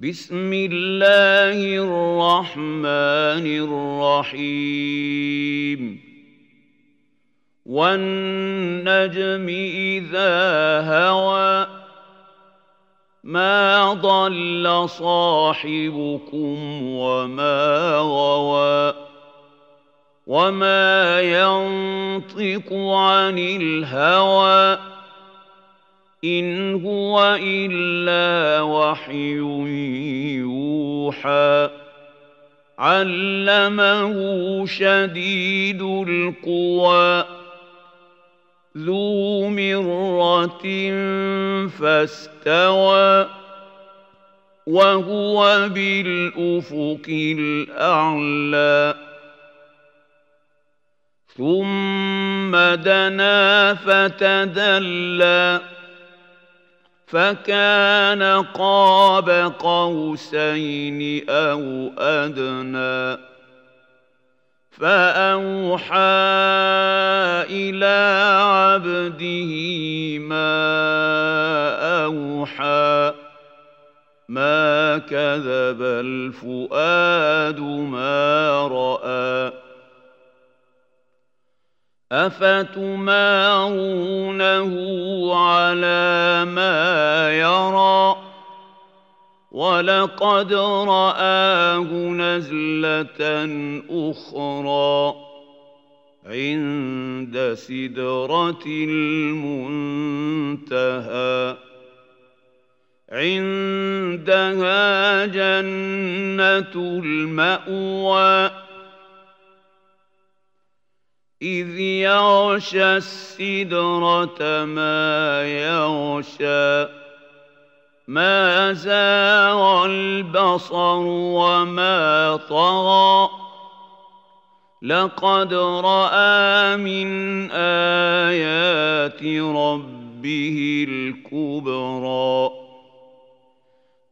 بسم الله الرحمن الرحيم. والنجم إذا هوى ما ضل صاحبكم وما غوى وما ينطق عن الهوى. ان هو الا وحي يوحى. علمه شديد القوى. ذو مره فاستوى. وهو بالافق الاعلى. ثم دنا فتدلى. فكان قاب قوسين أو أدنى. فأوحى إلى عبده ما أوحى. ما كذب الفؤاد ما رأى. افتمارونه على ما يرى ولقد راه نزله أخرى عند سدره المنتهى عندها جنه الماوى إذ يغشى السدرة ما يغشى ما زاغ البصر وما طغى. لقد رأى من آيات ربه الكبرى.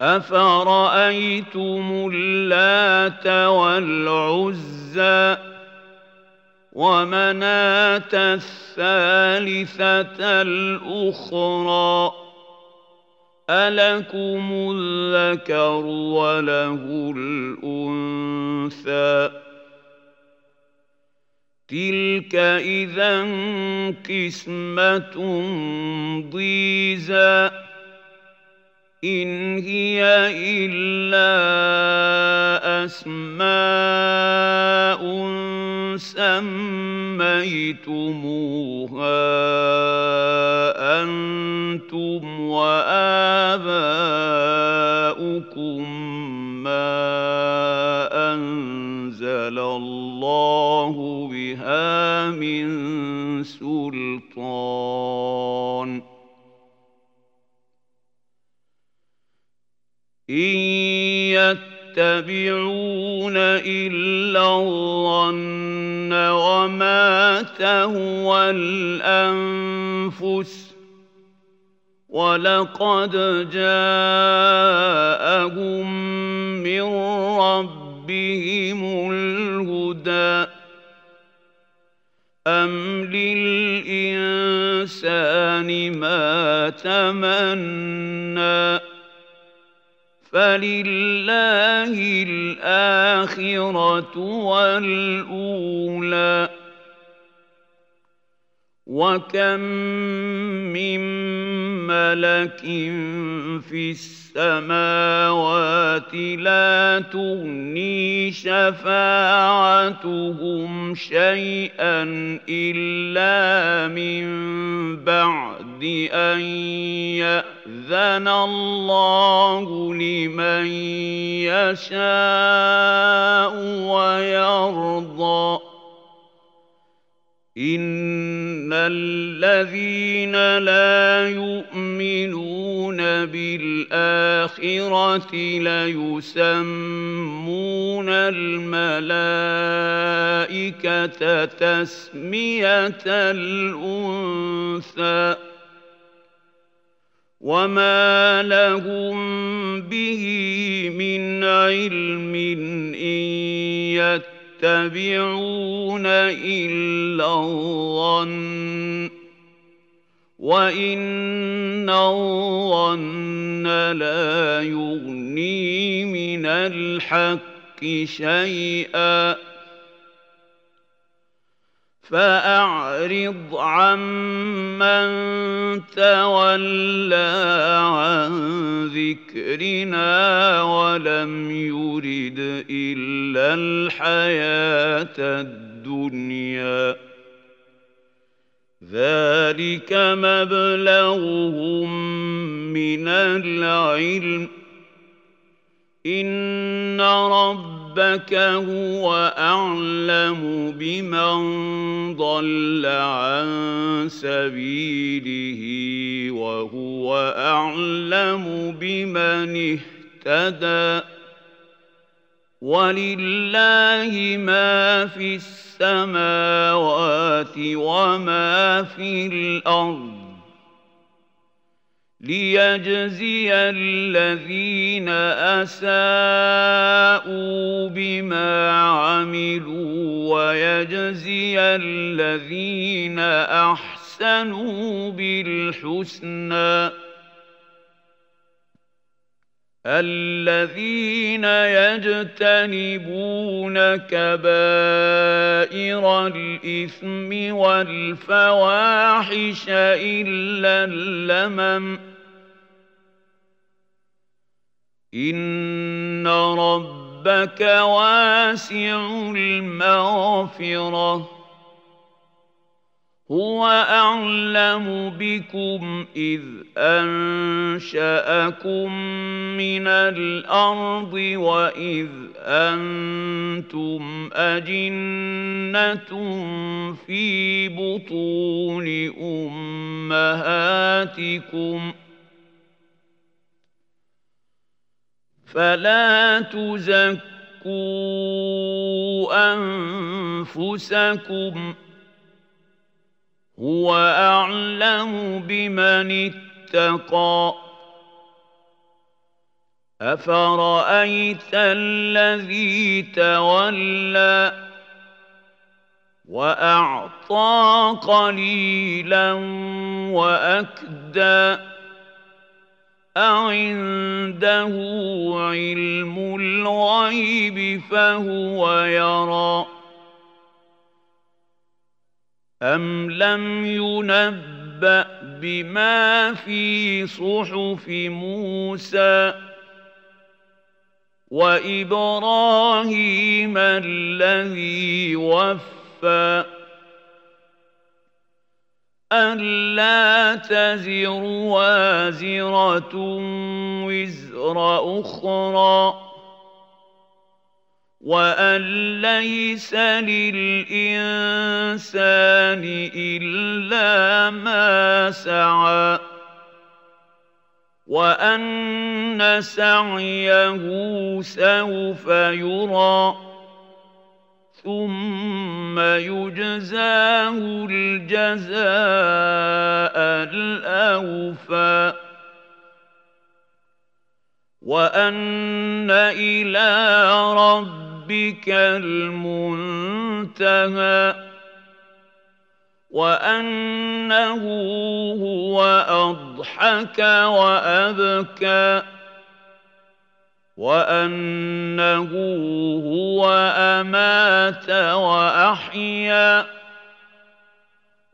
أفرأيتم اللات والعزى؟ ومناة الثالثة الأخرى ألكم الذكر وله الأنثى. تلك اذا قسمة ضيزى. ان هي الا اسماء سميتموها أنتم واباؤكم ما انزل الله بها من سلطان ان يتبعون إلا الظن وما تهوى الأنفس ولقد جاءهم من ربهم الهدى أم للإنسان ما تمنّى فلله الآخرة والأولى وكم من ملك في السماوات لا تغني شفاعتهم شيئا إلا من بعد أن يأذن الله لمن يشاء ويرضى. ان الذين لا يؤمنون بالاخره ليسمون الملائكه تسميه الانثى. وما لهم به من علم ان يتبعون الا الظن وان الظن لا يغني من الحق شيئا فأعرض عمن تولى عن ذكرنا ولم يرد إلا الحياة الدنيا. ذلك مبلغهم من العلم. إن ربك هو أعلم بمن ضل عن سبيله وهو أعلم بمن اهتدى ولله ما في السماوات وما في الأرض ليجزي الذين اساءوا بما عملوا ويجزي الذين احسنوا بالحسنى الذين يجتنبون كبائر الإثم والفواحش إلا اللمم. إن ربك واسع المغفرة. هو اعلم بكم اذ انشاكم من الأرض واذ أنتم اجنه في بطون امهاتكم فلا تزكوا انفسكم هو أعلم بمن اتقى. أفرأيت الذي تولى وأعطى قليلا وأكدى. أعنده علم الغيب فهو يرى. أم لم ينبأ بما في صحف موسى وإبراهيم الذي وفى ألا تزر وازرة وزر أخرى وأن ليس للإنسان إلا ما سعى وأن سعيه سوف يرى ثم يجزاه الجزاء الأوفى وأن إلى رب ربك المنتهى وأنه هو أضحك وأبكى وأنه هو أمات وأحيا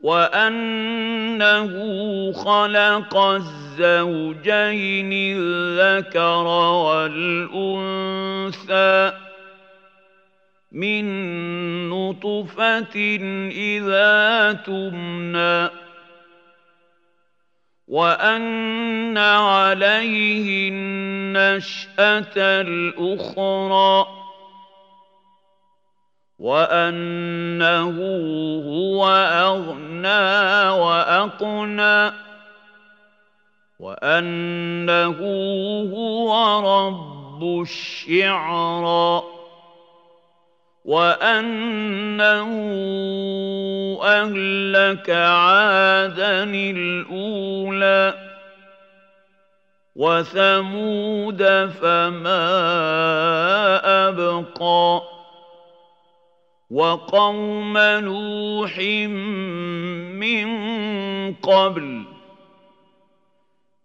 وأنه خلق الزوجين الذكر والأنثى من نطفة إذا تمنى وأن عليه النشأة الأخرى وأنه هو أغنى وأقنى وأنه هو رب الشعرى. وأنه أهلك عادا الأولى وثمود فما أبقى وقوم نوح من قبل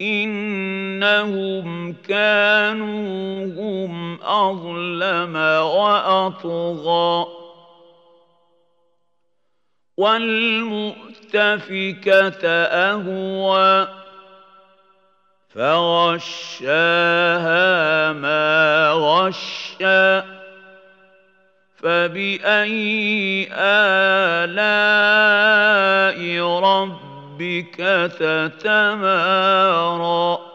إنهم كانوا هم أظلم وأطغى. والمؤتفكة أهوى. فغشاها ما غشى فبأي آلاء ربك تتمارى.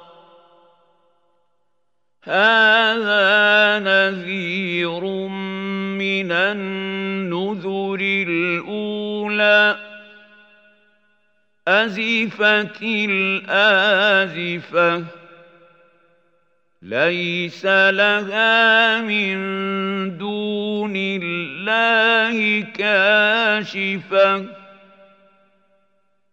هذا نذير من النذر الأولى. أزفت الآزفة ليس لها من دون الله كاشفة.